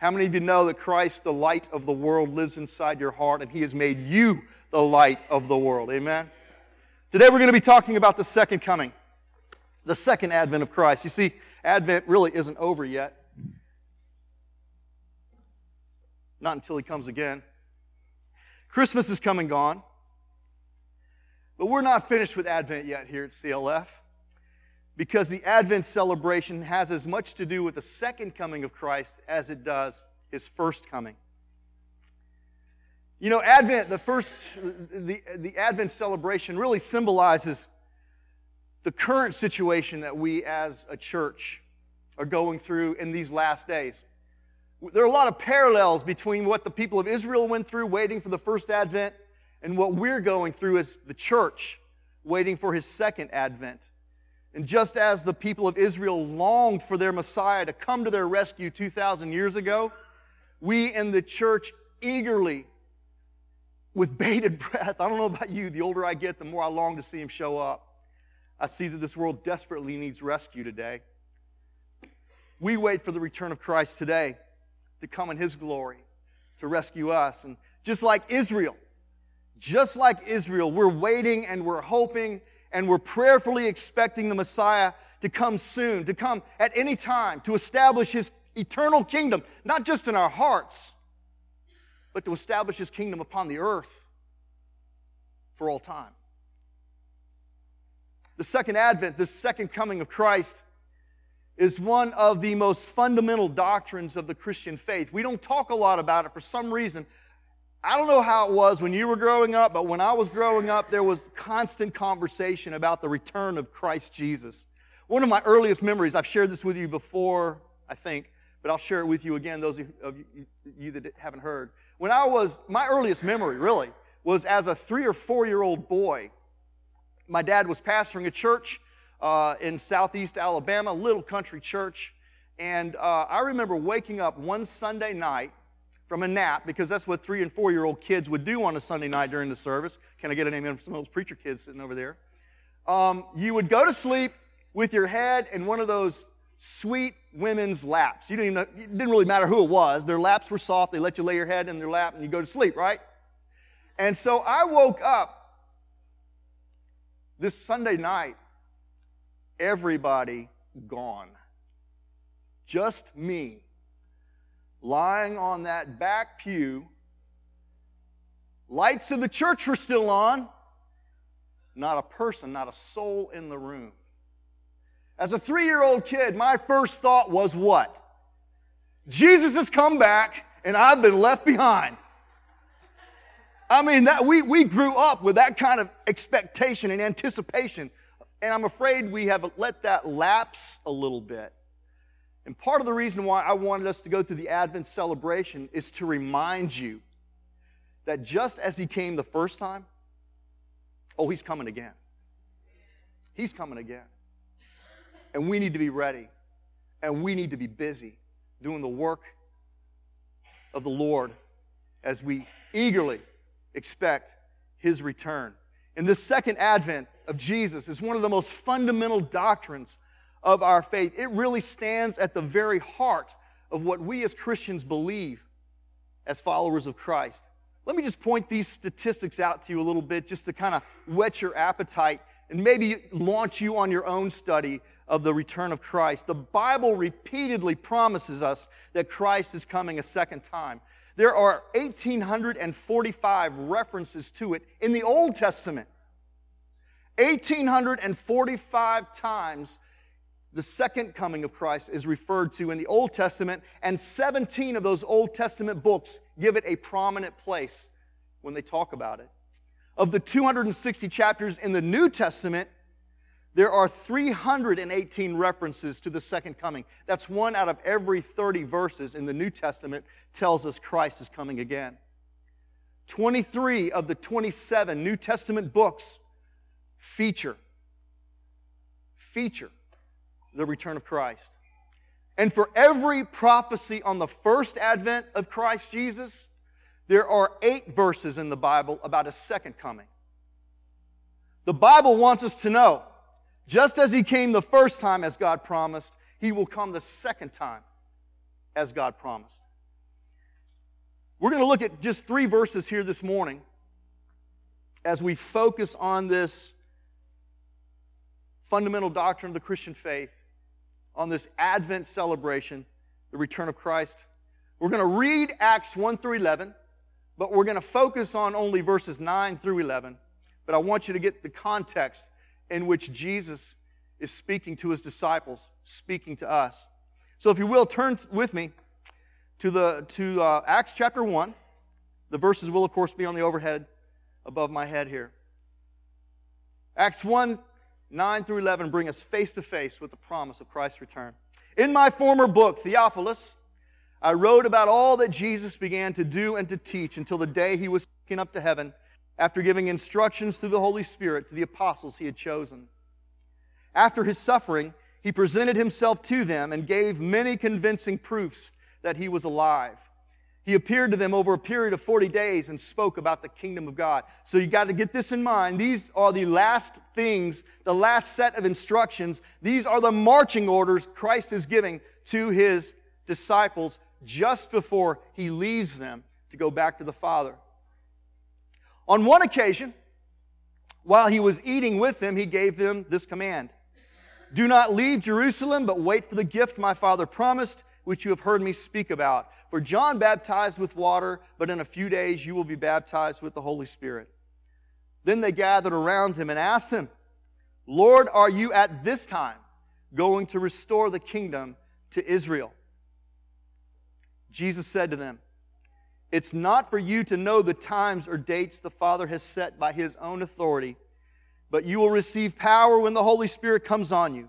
How many of you know that Christ, the light of the world, lives inside your heart and he has made you the light of the world? Amen? Today we're going to be talking about the second coming, the second advent of Christ. You see, Advent really isn't over yet. Not until he comes again. Christmas is come and gone. But we're not finished with Advent yet here at CLF because the Advent celebration has as much to do with the second coming of Christ as it does his first coming. You know, Advent, the first, the, the Advent celebration really symbolizes the current situation that we as a church are going through in these last days. There are a lot of parallels between what the people of Israel went through waiting for the first advent and what we're going through as the church waiting for his second advent. And just as the people of Israel longed for their Messiah to come to their rescue 2,000 years ago, we in the church eagerly, with bated breath, I don't know about you, the older I get, the more I long to see him show up. I see that this world desperately needs rescue today. We wait for the return of Christ today to come in His glory, to rescue us. And just like Israel, just like Israel, we're waiting and we're hoping and we're prayerfully expecting the Messiah to come soon, to come at any time, to establish His eternal kingdom, not just in our hearts, but to establish His kingdom upon the earth for all time. The second advent, this second coming of Christ, is one of the most fundamental doctrines of the Christian faith. We don't talk a lot about it for some reason. I don't know how it was when you were growing up, but when I was growing up, there was constant conversation about the return of Christ Jesus. One of my earliest memories, I've shared this with you before, I think, but I'll share it with you again, those of you that haven't heard. When I was, my earliest memory, really, was as a three or four year old boy. My dad was pastoring a church uh, in southeast Alabama, a little country church. And uh, I remember waking up one Sunday night from a nap, because that's what three and four year old kids would do on a Sunday night during the service. Can I get an amen from some of those preacher kids sitting over there? Um, you would go to sleep with your head in one of those sweet women's laps. You didn't, even know, it didn't really matter who it was. Their laps were soft. They let you lay your head in their lap and you go to sleep, right? And so I woke up this Sunday night everybody gone. Just me, lying on that back pew. Lights of the church were still on. Not a person, not a soul in the room. As a three year old kid, my first thought was what? Jesus has come back and I've been left behind. I mean, that, we, we grew up with that kind of expectation and anticipation and I'm afraid we have let that lapse a little bit. And part of the reason why I wanted us to go through the Advent celebration is to remind you that just as He came the first time, oh, He's coming again. He's coming again. And we need to be ready. And we need to be busy doing the work of the Lord as we eagerly expect His return. And this second advent, of Jesus is one of the most fundamental doctrines of our faith. It really stands at the very heart of what we as Christians believe as followers of Christ. Let me just point these statistics out to you a little bit just to kind of whet your appetite and maybe launch you on your own study of the return of Christ. The Bible repeatedly promises us that Christ is coming a second time. There are 1,845 references to it in the Old Testament. 1,845 times the second coming of Christ is referred to in the Old Testament, and 17 of those Old Testament books give it a prominent place when they talk about it. Of the 260 chapters in the New Testament, there are 318 references to the second coming. That's one out of every 30 verses in the New Testament tells us Christ is coming again. 23 of the 27 New Testament books feature, feature the return of Christ. And for every prophecy on the first advent of Christ Jesus, there are eight verses in the Bible about a second coming. The Bible wants us to know, just as He came the first time as God promised, He will come the second time as God promised. We're going to look at just three verses here this morning as we focus on this fundamental doctrine of the Christian faith, on this Advent celebration, the return of Christ. We're going to read Acts 1 through 11, but we're going to focus on only verses 9 through 11. But I want you to get the context in which Jesus is speaking to his disciples, speaking to us. So if you will, turn with me to, the, to uh, Acts chapter 1. The verses will, of course, be on the overhead above my head here. Acts 1 9 through 11 bring us face to face with the promise of Christ's return. In my former book, Theophilus, I wrote about all that Jesus began to do and to teach until the day he was taken up to heaven after giving instructions through the Holy Spirit to the apostles he had chosen. After his suffering, he presented himself to them and gave many convincing proofs that he was alive. He appeared to them over a period of 40 days and spoke about the kingdom of God. So you got to get this in mind. These are the last things, the last set of instructions. These are the marching orders Christ is giving to his disciples just before he leaves them to go back to the Father. On one occasion, while he was eating with them, he gave them this command Do not leave Jerusalem, but wait for the gift my Father promised which you have heard me speak about. For John baptized with water, but in a few days you will be baptized with the Holy Spirit. Then they gathered around him and asked him, Lord, are you at this time going to restore the kingdom to Israel? Jesus said to them, It's not for you to know the times or dates the Father has set by his own authority, but you will receive power when the Holy Spirit comes on you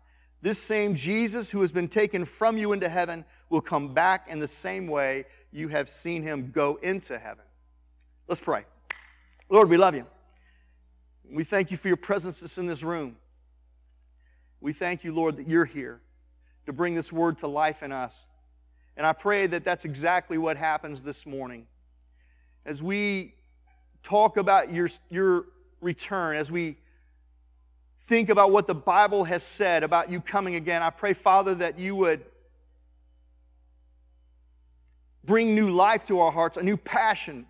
This same Jesus who has been taken from you into heaven will come back in the same way you have seen him go into heaven. Let's pray. Lord, we love you. We thank you for your presence that's in this room. We thank you, Lord, that you're here to bring this word to life in us. And I pray that that's exactly what happens this morning. As we talk about your, your return, as we think about what the Bible has said about you coming again, I pray, Father, that you would bring new life to our hearts, a new passion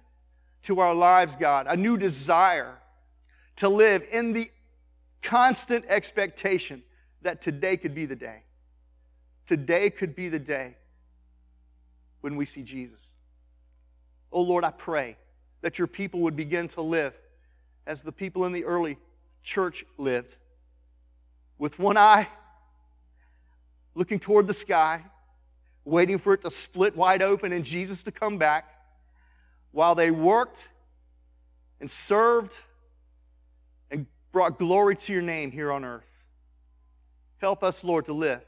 to our lives, God, a new desire to live in the constant expectation that today could be the day. Today could be the day when we see Jesus. Oh Lord, I pray that your people would begin to live as the people in the early church lived with one eye looking toward the sky, waiting for it to split wide open and Jesus to come back, while they worked and served and brought glory to your name here on earth. Help us, Lord, to live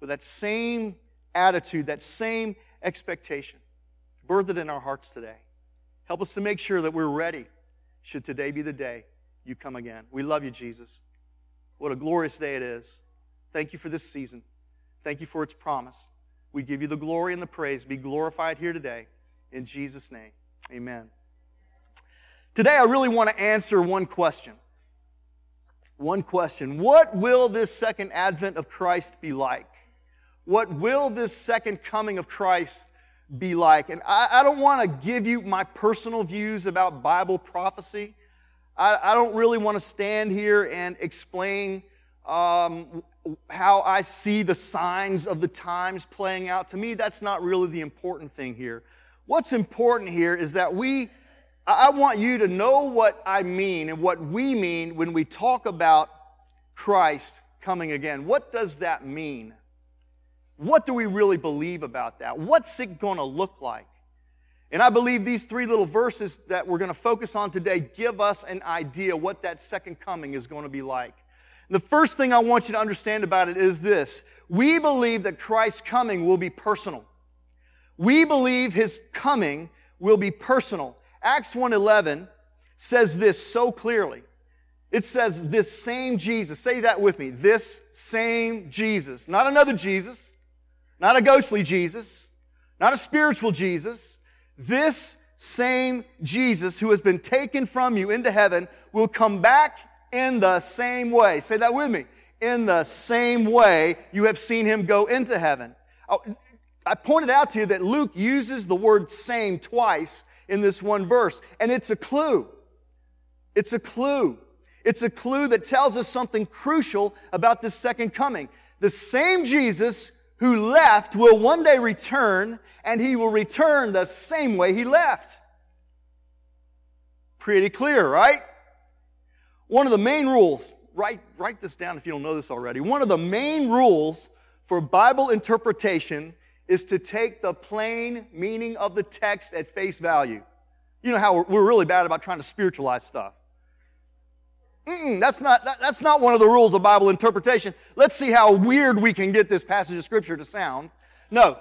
with that same attitude, that same expectation. Birth it in our hearts today. Help us to make sure that we're ready should today be the day you come again. We love you, Jesus. What a glorious day it is. Thank you for this season. Thank you for its promise. We give you the glory and the praise. Be glorified here today. In Jesus' name, amen. Today, I really want to answer one question. One question What will this second advent of Christ be like? What will this second coming of Christ be like? And I, I don't want to give you my personal views about Bible prophecy. I, I don't really want to stand here and explain um, how I see the signs of the times playing out. To me, that's not really the important thing here. What's important here is that we, I want you to know what I mean and what we mean when we talk about Christ coming again. What does that mean? What do we really believe about that? What's it going to look like? And I believe these three little verses that we're going to focus on today give us an idea what that second coming is going to be like. The first thing I want you to understand about it is this. We believe that Christ's coming will be personal. We believe his coming will be personal. Acts 1:11 says this so clearly. It says this same Jesus. Say that with me. This same Jesus. Not another Jesus, not a ghostly Jesus, not a spiritual Jesus. This same Jesus who has been taken from you into heaven will come back in the same way. Say that with me. In the same way you have seen him go into heaven. Oh, I pointed out to you that Luke uses the word same twice in this one verse, and it's a clue. It's a clue. It's a clue that tells us something crucial about this second coming. The same Jesus who left will one day return, and he will return the same way he left. Pretty clear, right? One of the main rules, write, write this down if you don't know this already. One of the main rules for Bible interpretation is to take the plain meaning of the text at face value. You know how we're really bad about trying to spiritualize stuff. Mm-mm, that's not, that, that's not one of the rules of Bible interpretation. Let's see how weird we can get this passage of Scripture to sound. No,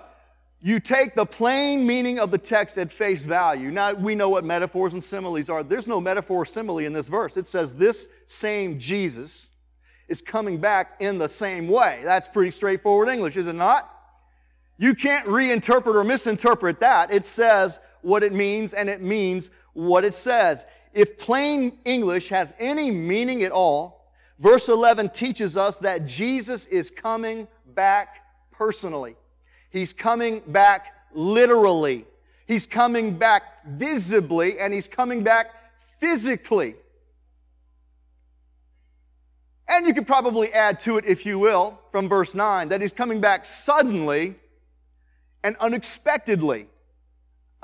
you take the plain meaning of the text at face value. Now, we know what metaphors and similes are. There's no metaphor or simile in this verse. It says this same Jesus is coming back in the same way. That's pretty straightforward English, is it not? You can't reinterpret or misinterpret that. It says what it means and it means what it says. If plain English has any meaning at all, verse 11 teaches us that Jesus is coming back personally. He's coming back literally. He's coming back visibly and he's coming back physically. And you could probably add to it, if you will, from verse 9, that he's coming back suddenly and unexpectedly.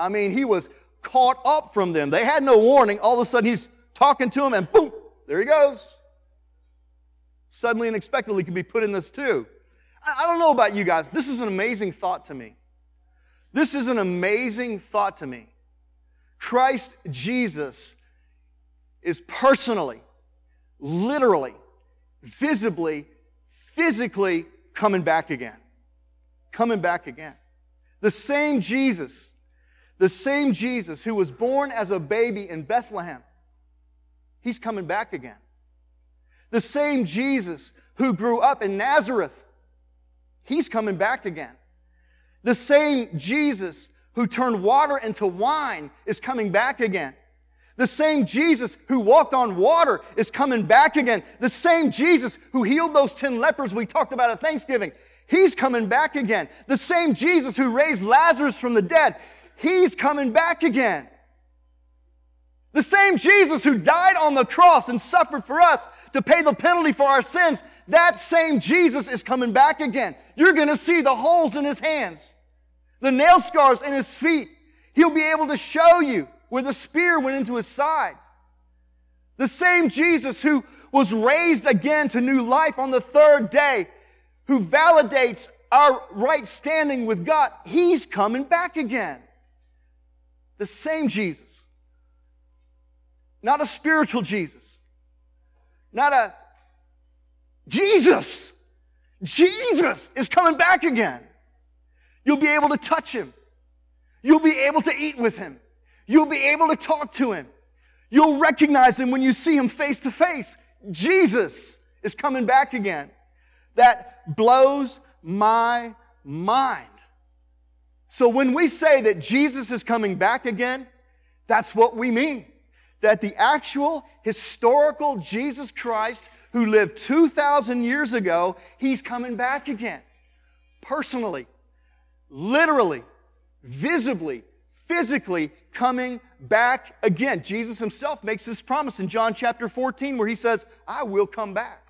I mean, he was caught up from them. They had no warning. All of a sudden, he's talking to them, and boom, there he goes. Suddenly and unexpectedly could be put in this too. I don't know about you guys. This is an amazing thought to me. This is an amazing thought to me. Christ Jesus is personally, literally, visibly, physically coming back again. Coming back again. The same Jesus, the same Jesus who was born as a baby in Bethlehem, he's coming back again. The same Jesus who grew up in Nazareth, he's coming back again. The same Jesus who turned water into wine is coming back again. The same Jesus who walked on water is coming back again. The same Jesus who healed those 10 lepers we talked about at Thanksgiving, He's coming back again. The same Jesus who raised Lazarus from the dead, He's coming back again. The same Jesus who died on the cross and suffered for us to pay the penalty for our sins, that same Jesus is coming back again. You're going to see the holes in his hands, the nail scars in his feet. He'll be able to show you where the spear went into his side. The same Jesus who was raised again to new life on the third day who validates our right standing with God, he's coming back again. The same Jesus. Not a spiritual Jesus. Not a Jesus. Jesus is coming back again. You'll be able to touch him. You'll be able to eat with him. You'll be able to talk to him. You'll recognize him when you see him face to face. Jesus is coming back again that blows my mind. So when we say that Jesus is coming back again, that's what we mean. That the actual historical Jesus Christ who lived 2,000 years ago, he's coming back again. Personally, literally, visibly, physically coming back again. Jesus himself makes this promise in John chapter 14 where he says, I will come back.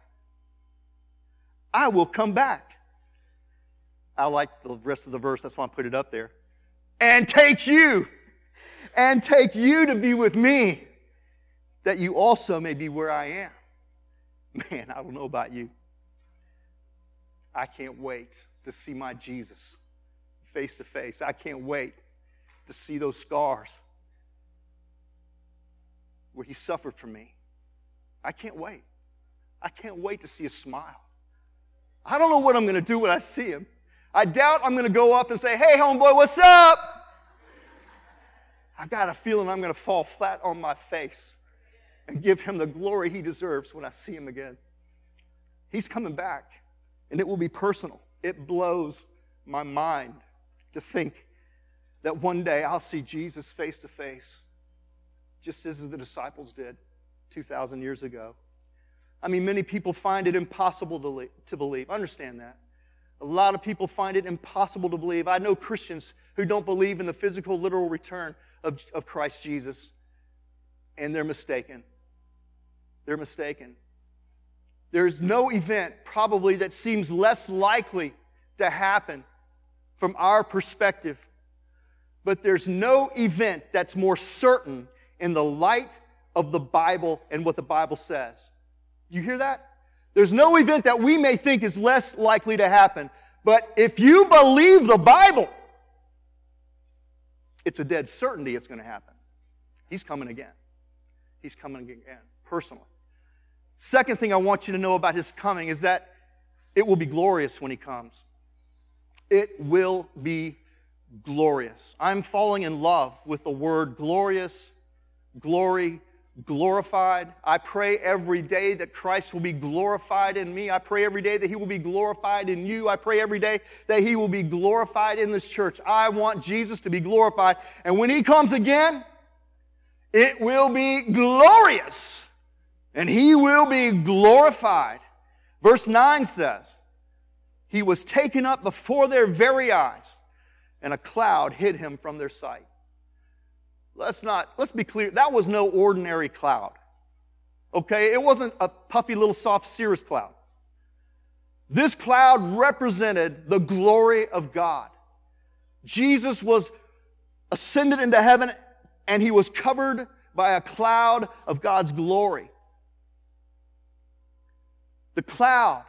I will come back. I like the rest of the verse, that's why I put it up there. And take you, and take you to be with me, that you also may be where I am. Man, I don't know about you. I can't wait to see my Jesus face to face. I can't wait to see those scars where he suffered for me. I can't wait. I can't wait to see a smile. I don't know what I'm going to do when I see him. I doubt I'm going to go up and say, Hey, homeboy, what's up? I got a feeling I'm going to fall flat on my face and give him the glory he deserves when I see him again. He's coming back, and it will be personal. It blows my mind to think that one day I'll see Jesus face to face, just as the disciples did 2,000 years ago. I mean, many people find it impossible to, le- to believe. Understand that. A lot of people find it impossible to believe. I know Christians who don't believe in the physical, literal return of, of Christ Jesus, and they're mistaken. They're mistaken. There's no event probably that seems less likely to happen from our perspective, but there's no event that's more certain in the light of the Bible and what the Bible says. You hear that? There's no event that we may think is less likely to happen. But if you believe the Bible, it's a dead certainty it's going to happen. He's coming again. He's coming again, personally. Second thing I want you to know about his coming is that it will be glorious when he comes. It will be glorious. I'm falling in love with the word glorious, glory, glorified. I pray every day that Christ will be glorified in me. I pray every day that He will be glorified in you. I pray every day that He will be glorified in this church. I want Jesus to be glorified. And when He comes again, it will be glorious and He will be glorified. Verse 9 says, He was taken up before their very eyes, and a cloud hid Him from their sight. Let's not, let's be clear, that was no ordinary cloud. Okay? It wasn't a puffy little soft cirrus cloud. This cloud represented the glory of God. Jesus was ascended into heaven and he was covered by a cloud of God's glory. The cloud,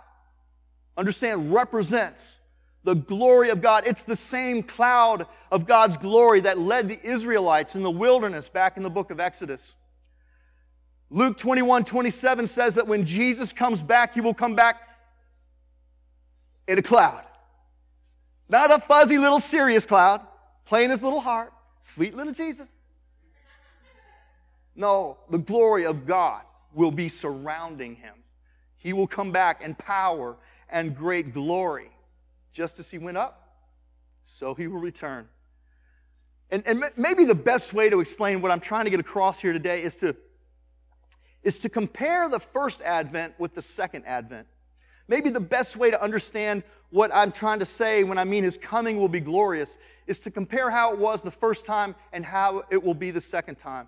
understand, represents the glory of God. It's the same cloud of God's glory that led the Israelites in the wilderness back in the book of Exodus. Luke 21 27 says that when Jesus comes back, he will come back in a cloud. Not a fuzzy little cirrus cloud, playing his little heart, sweet little Jesus. No, the glory of God will be surrounding him. He will come back in power and great glory. Just as he went up, so he will return. And, and maybe the best way to explain what I'm trying to get across here today is to, is to compare the first advent with the second advent. Maybe the best way to understand what I'm trying to say when I mean his coming will be glorious is to compare how it was the first time and how it will be the second time.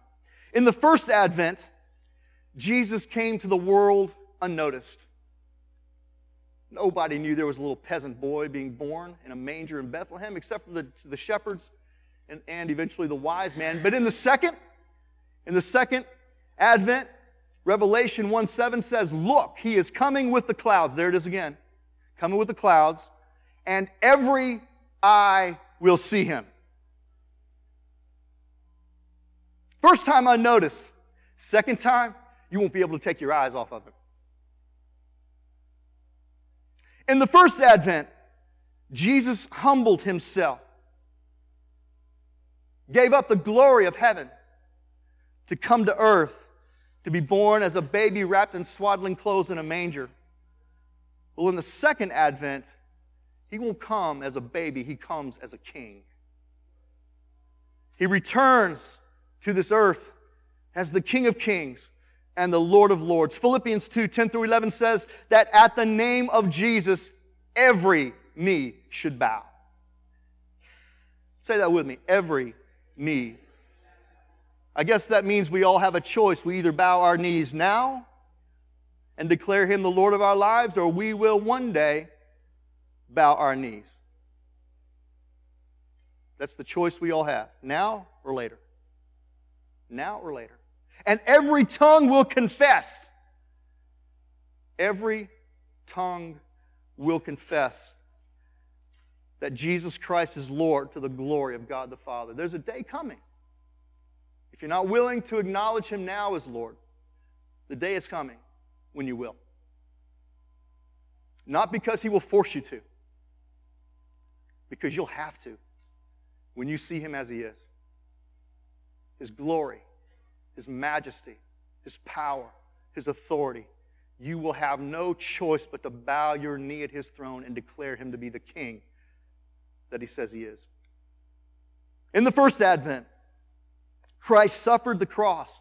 In the first advent, Jesus came to the world unnoticed. Nobody knew there was a little peasant boy being born in a manger in Bethlehem except for the, the shepherds and, and eventually the wise man. But in the second, in the second advent, Revelation 1 7 says, Look, he is coming with the clouds. There it is again. Coming with the clouds, and every eye will see him. First time I unnoticed. Second time, you won't be able to take your eyes off of him. In the first advent, Jesus humbled himself, gave up the glory of heaven to come to earth, to be born as a baby wrapped in swaddling clothes in a manger. Well, in the second advent, he won't come as a baby, he comes as a king. He returns to this earth as the King of Kings and the Lord of Lords. Philippians 2 10 through 11 says that at the name of Jesus, every knee should bow. Say that with me. Every knee. I guess that means we all have a choice. We either bow our knees now and declare Him the Lord of our lives, or we will one day bow our knees. That's the choice we all have, now or later. Now or later and every tongue will confess. Every tongue will confess that Jesus Christ is Lord to the glory of God the Father. There's a day coming. If you're not willing to acknowledge Him now as Lord, the day is coming when you will. Not because He will force you to, because you'll have to when you see Him as He is. His glory his majesty, His power, His authority, you will have no choice but to bow your knee at His throne and declare Him to be the King that He says He is. In the first advent, Christ suffered the cross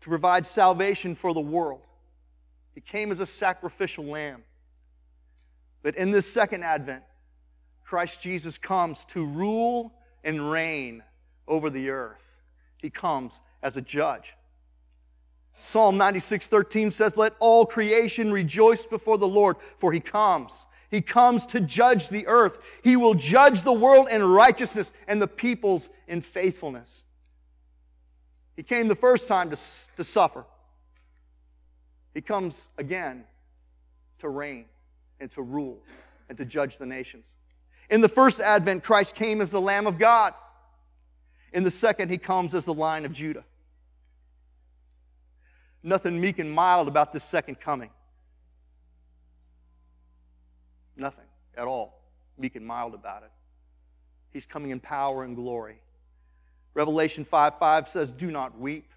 to provide salvation for the world. He came as a sacrificial lamb. But in this second advent, Christ Jesus comes to rule and reign over the earth. He comes as a judge. Psalm 96 13 says, Let all creation rejoice before the Lord, for he comes. He comes to judge the earth. He will judge the world in righteousness and the peoples in faithfulness. He came the first time to, to suffer. He comes again to reign and to rule and to judge the nations. In the first advent, Christ came as the Lamb of God. In the second, he comes as the Lion of Judah. Nothing meek and mild about this second coming. Nothing at all meek and mild about it. He's coming in power and glory. Revelation 5 5 says, Do not weep.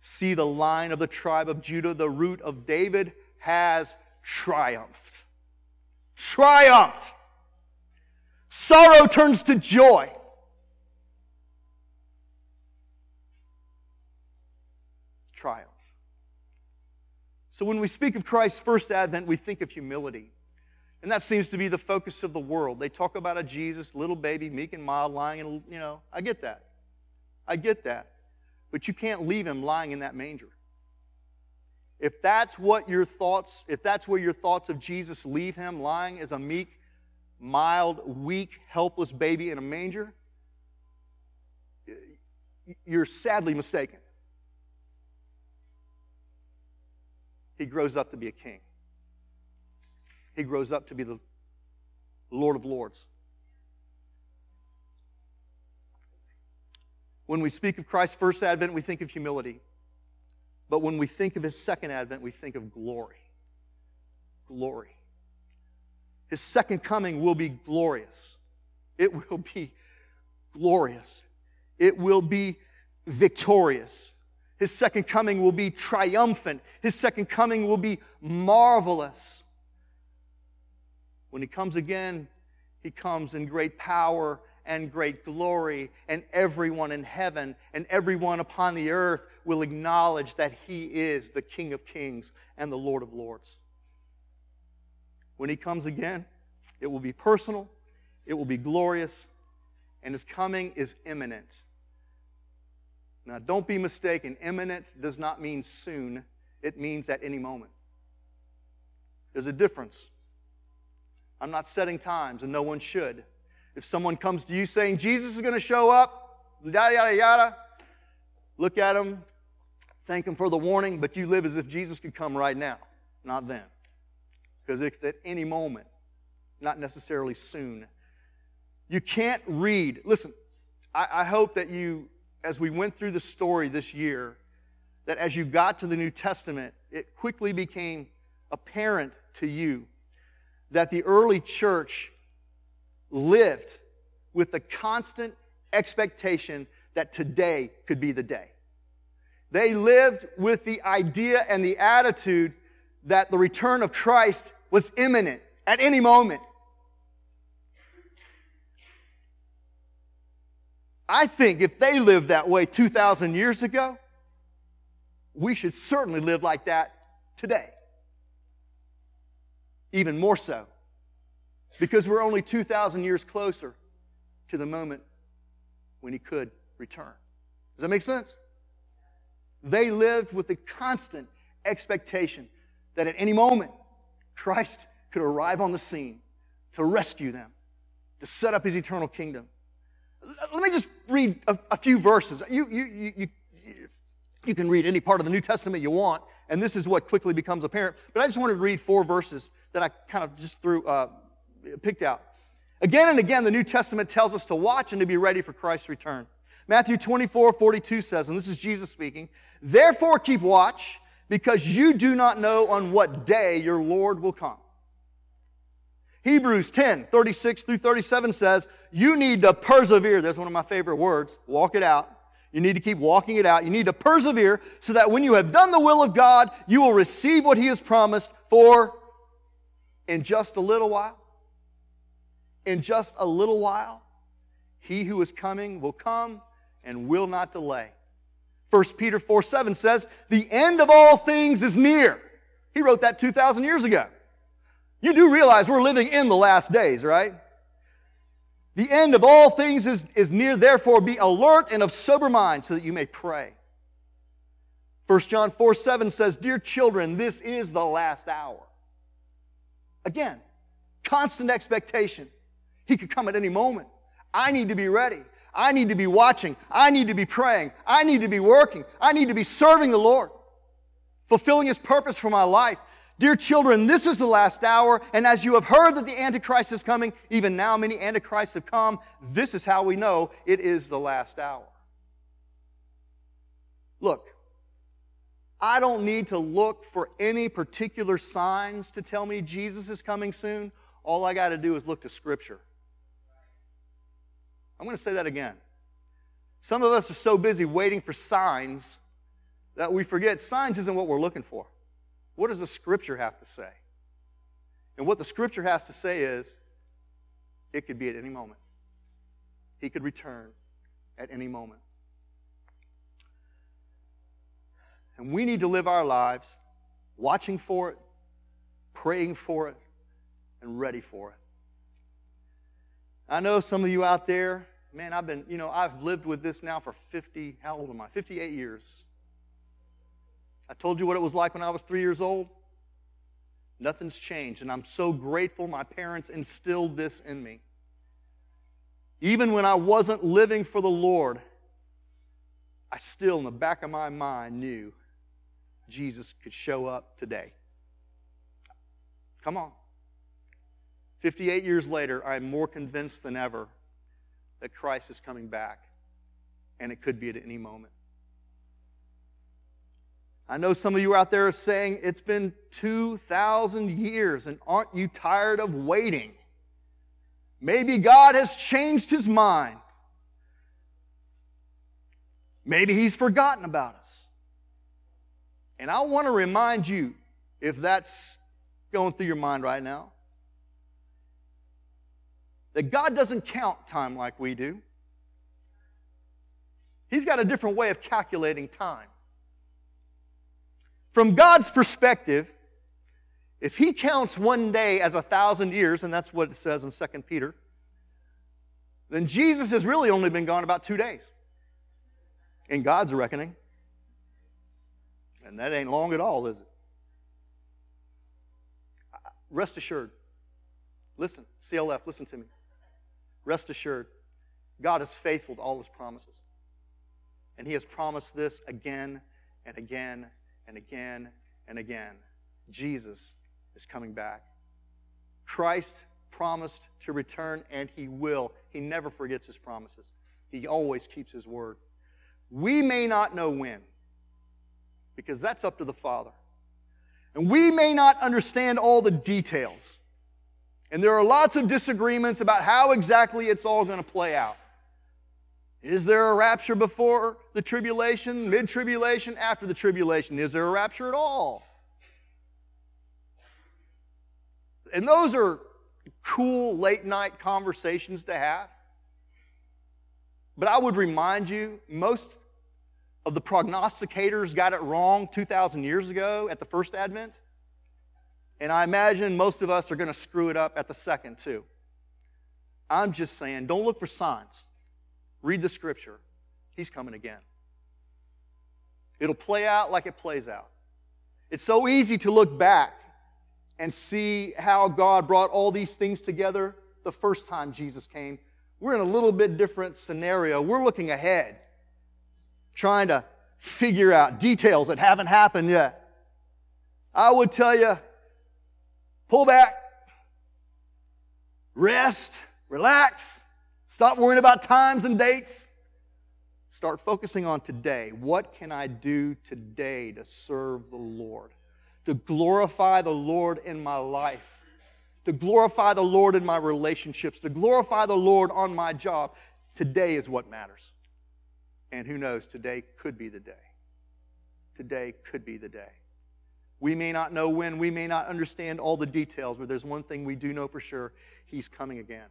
See the line of the tribe of Judah, the root of David, has triumphed. Triumphed. Sorrow turns to joy. Triumph. So when we speak of Christ's first advent, we think of humility. And that seems to be the focus of the world. They talk about a Jesus, little baby, meek and mild, lying, and, you know, I get that. I get that. But you can't leave him lying in that manger. If that's what your thoughts, if that's where your thoughts of Jesus leave him lying as a meek, mild, weak, helpless baby in a manger, you're sadly mistaken. He grows up to be a king he grows up to be the Lord of Lords. When we speak of Christ's first advent, we think of humility. But when we think of his second advent, we think of glory. Glory. His second coming will be glorious. It will be glorious. It will be victorious. His second coming will be triumphant. His second coming will be marvelous. When he comes again, he comes in great power and great glory, and everyone in heaven and everyone upon the earth will acknowledge that he is the King of kings and the Lord of lords. When he comes again, it will be personal, it will be glorious, and his coming is imminent. Now, don't be mistaken. Imminent does not mean soon, it means at any moment. There's a difference. I'm not setting times, and no one should. If someone comes to you saying, Jesus is going to show up, yada, yada, yada, look at them, thank them for the warning, but you live as if Jesus could come right now, not then. Because it's at any moment, not necessarily soon. You can't read. Listen, I, I hope that you, as we went through the story this year, that as you got to the New Testament, it quickly became apparent to you that the early church lived with the constant expectation that today could be the day. They lived with the idea and the attitude that the return of Christ was imminent at any moment. I think if they lived that way 2,000 years ago, we should certainly live like that today even more so because we're only 2,000 years closer to the moment when he could return. Does that make sense? They lived with the constant expectation that at any moment Christ could arrive on the scene to rescue them, to set up his eternal kingdom. Let me just read a, a few verses. You, you, you, you can read any part of the New Testament you want, and this is what quickly becomes apparent. But I just wanted to read four verses that I kind of just threw, uh, picked out. Again and again, the New Testament tells us to watch and to be ready for Christ's return. Matthew 24, 42 says, and this is Jesus speaking, Therefore keep watch, because you do not know on what day your Lord will come. Hebrews 10, 36 through 37 says, You need to persevere. That's one of my favorite words. Walk it out. You need to keep walking it out. You need to persevere so that when you have done the will of God, you will receive what He has promised for in just a little while. In just a little while, He who is coming will come and will not delay. 1 Peter 4 7 says, The end of all things is near. He wrote that 2,000 years ago. You do realize we're living in the last days, right? The end of all things is, is near, therefore be alert and of sober mind so that you may pray. 1 John 4 7 says, Dear children, this is the last hour. Again, constant expectation. He could come at any moment. I need to be ready. I need to be watching. I need to be praying. I need to be working. I need to be serving the Lord, fulfilling His purpose for my life. Dear children, this is the last hour, and as you have heard that the Antichrist is coming, even now many Antichrists have come, this is how we know it is the last hour. Look, I don't need to look for any particular signs to tell me Jesus is coming soon. All I got to do is look to Scripture. I'm going to say that again. Some of us are so busy waiting for signs that we forget signs isn't what we're looking for. What does the scripture have to say? And what the scripture has to say is it could be at any moment. He could return at any moment. And we need to live our lives watching for it, praying for it, and ready for it. I know some of you out there, man, I've been, you know, I've lived with this now for 50, how old am I? 58 years. I told you what it was like when I was three years old. Nothing's changed, and I'm so grateful my parents instilled this in me. Even when I wasn't living for the Lord, I still, in the back of my mind, knew Jesus could show up today. Come on. 58 years later, I am more convinced than ever that Christ is coming back, and it could be at any moment. I know some of you out there are saying it's been 2,000 years, and aren't you tired of waiting? Maybe God has changed his mind. Maybe he's forgotten about us. And I want to remind you, if that's going through your mind right now, that God doesn't count time like we do. He's got a different way of calculating time. From God's perspective, if He counts one day as a thousand years, and that's what it says in 2 Peter, then Jesus has really only been gone about two days in God's reckoning. And that ain't long at all, is it? Rest assured. Listen, CLF, listen to me. Rest assured, God is faithful to all his promises. And he has promised this again and again and again and again. Jesus is coming back. Christ promised to return, and he will. He never forgets his promises, he always keeps his word. We may not know when, because that's up to the Father. And we may not understand all the details. And there are lots of disagreements about how exactly it's all going to play out. Is there a rapture before the tribulation, mid tribulation, after the tribulation? Is there a rapture at all? And those are cool late night conversations to have. But I would remind you, most of the prognosticators got it wrong 2,000 years ago at the first advent. And I imagine most of us are going to screw it up at the second, too. I'm just saying, don't look for signs. Read the scripture. He's coming again. It'll play out like it plays out. It's so easy to look back and see how God brought all these things together the first time Jesus came. We're in a little bit different scenario. We're looking ahead, trying to figure out details that haven't happened yet. I would tell you, pull back, rest, relax, stop worrying about times and dates. Start focusing on today. What can I do today to serve the Lord? To glorify the Lord in my life, to glorify the Lord in my relationships, to glorify the Lord on my job. Today is what matters. And who knows, today could be the day. Today could be the day. We may not know when, we may not understand all the details, but there's one thing we do know for sure He's coming again.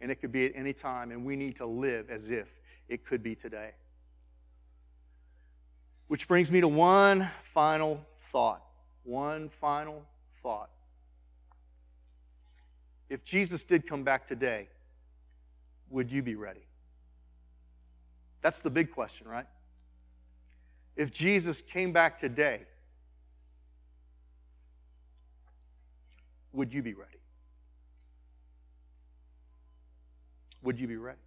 And it could be at any time, and we need to live as if it could be today. Which brings me to one final thought. One final thought. If Jesus did come back today, would you be ready? That's the big question, right? If Jesus came back today, would you be ready? Would you be ready?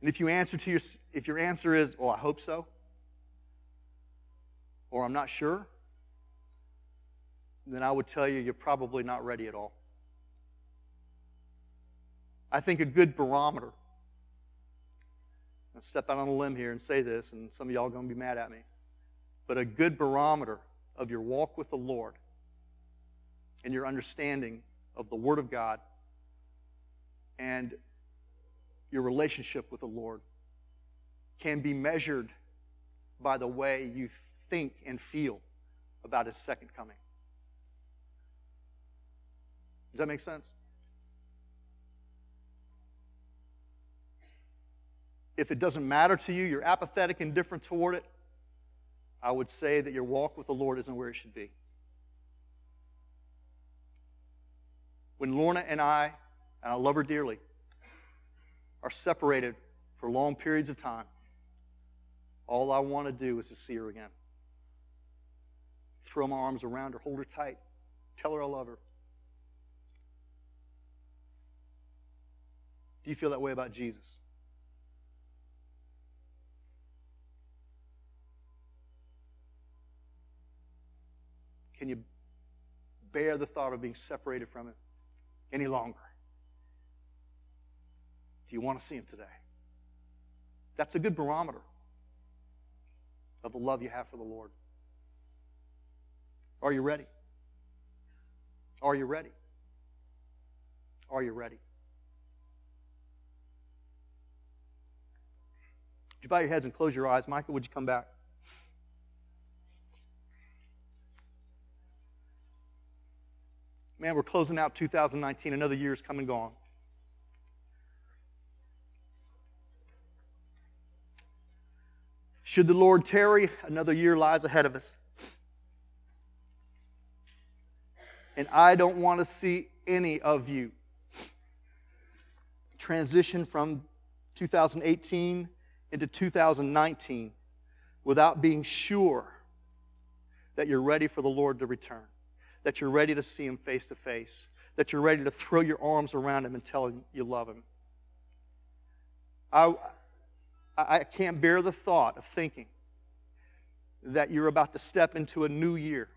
And if you answer to your if your answer is, "Well, I hope so," or "I'm not sure," then I would tell you you're probably not ready at all. I think a good barometer. I'll step out on a limb here and say this, and some of y'all are going to be mad at me. But a good barometer of your walk with the Lord and your understanding of the Word of God and your relationship with the Lord can be measured by the way you think and feel about His second coming. Does that make sense? If it doesn't matter to you, you're apathetic, indifferent toward it, I would say that your walk with the Lord isn't where it should be. When Lorna and I, and I love her dearly, are separated for long periods of time, all I want to do is to see her again. Throw my arms around her, hold her tight, tell her I love her. Do you feel that way about Jesus? Can you bear the thought of being separated from Him any longer? Do you want to see Him today? That's a good barometer of the love you have for the Lord. Are you ready? Are you ready? Are you ready? Would you bow your heads and close your eyes? Michael, would you come back? Man, we're closing out 2019. Another year is come and gone. Should the Lord tarry, another year lies ahead of us. And I don't want to see any of you transition from 2018 into 2019 without being sure that you're ready for the Lord to return that you're ready to see Him face to face, that you're ready to throw your arms around Him and tell Him you love Him. I, I can't bear the thought of thinking that you're about to step into a new year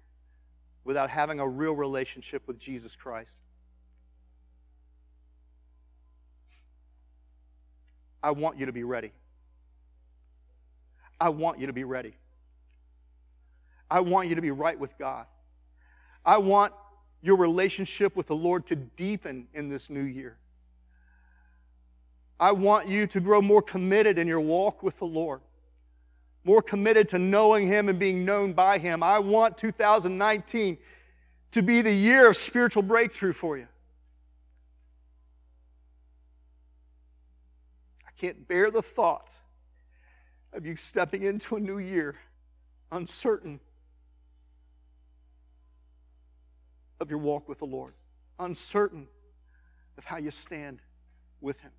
without having a real relationship with Jesus Christ. I want you to be ready. I want you to be ready. I want you to be right with God. I want your relationship with the Lord to deepen in this new year. I want you to grow more committed in your walk with the Lord, more committed to knowing Him and being known by Him. I want 2019 to be the year of spiritual breakthrough for you. I can't bear the thought of you stepping into a new year uncertain of your walk with the Lord, uncertain of how you stand with Him.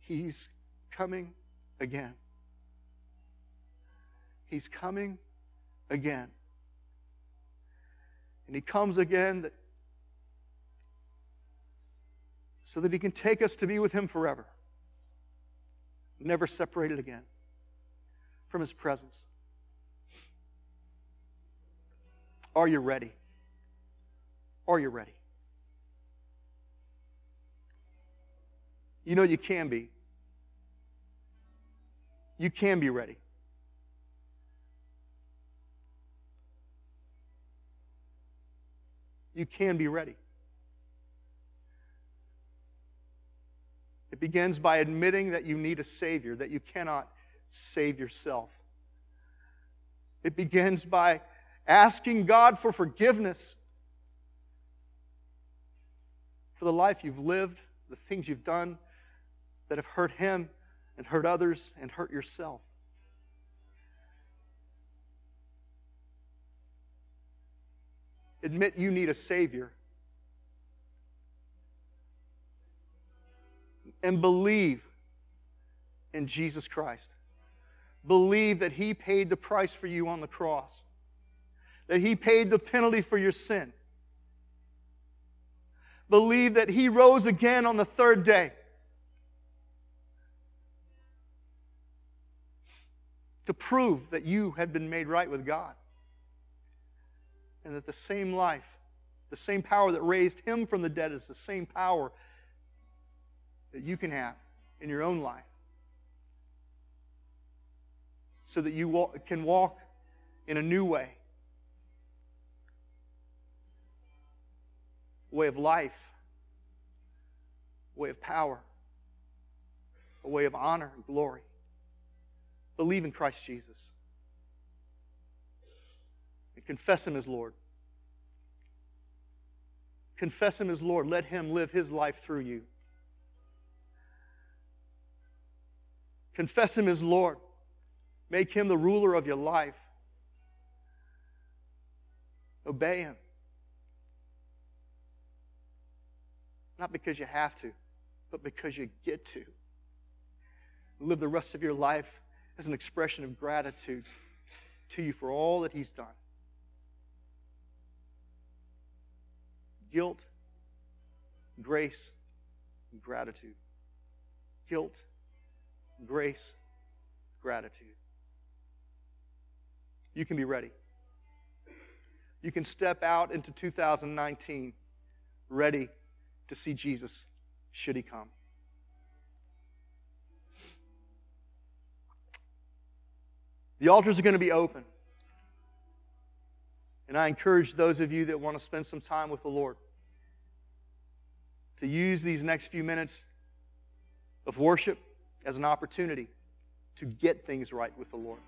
He's coming again. He's coming again. And He comes again that, so that He can take us to be with Him forever, never separated again from His presence. Are you ready? Are you ready? You know you can be. You can be ready. You can be ready. It begins by admitting that you need a Savior, that you cannot save yourself. It begins by asking God for forgiveness for the life you've lived, the things you've done that have hurt Him and hurt others and hurt yourself. Admit you need a Savior. And believe in Jesus Christ. Believe that He paid the price for you on the cross, that He paid the penalty for your sin. Believe that He rose again on the third day. To prove that you had been made right with God and that the same life, the same power that raised him from the dead is the same power that you can have in your own life. So that you can walk in a new way. Way of life, a way of power, a way of honor and glory. Believe in Christ Jesus and confess Him as Lord. Confess Him as Lord. Let Him live His life through you. Confess Him as Lord. Make Him the ruler of your life. Obey Him. Not because you have to, but because you get to. Live the rest of your life as an expression of gratitude to you for all that He's done. guilt, grace, gratitude. Guilt, grace, gratitude. You can be ready. You can step out into 2019 ready to see Jesus should he come. The altars are going to be open. And I encourage those of you that want to spend some time with the Lord to use these next few minutes of worship as an opportunity to get things right with the Lord,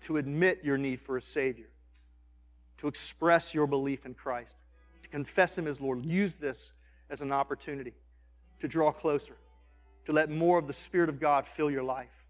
to admit your need for a Savior, to express your belief in Christ, to confess Him as Lord. Use this as an opportunity to draw closer, to let more of the Spirit of God fill your life.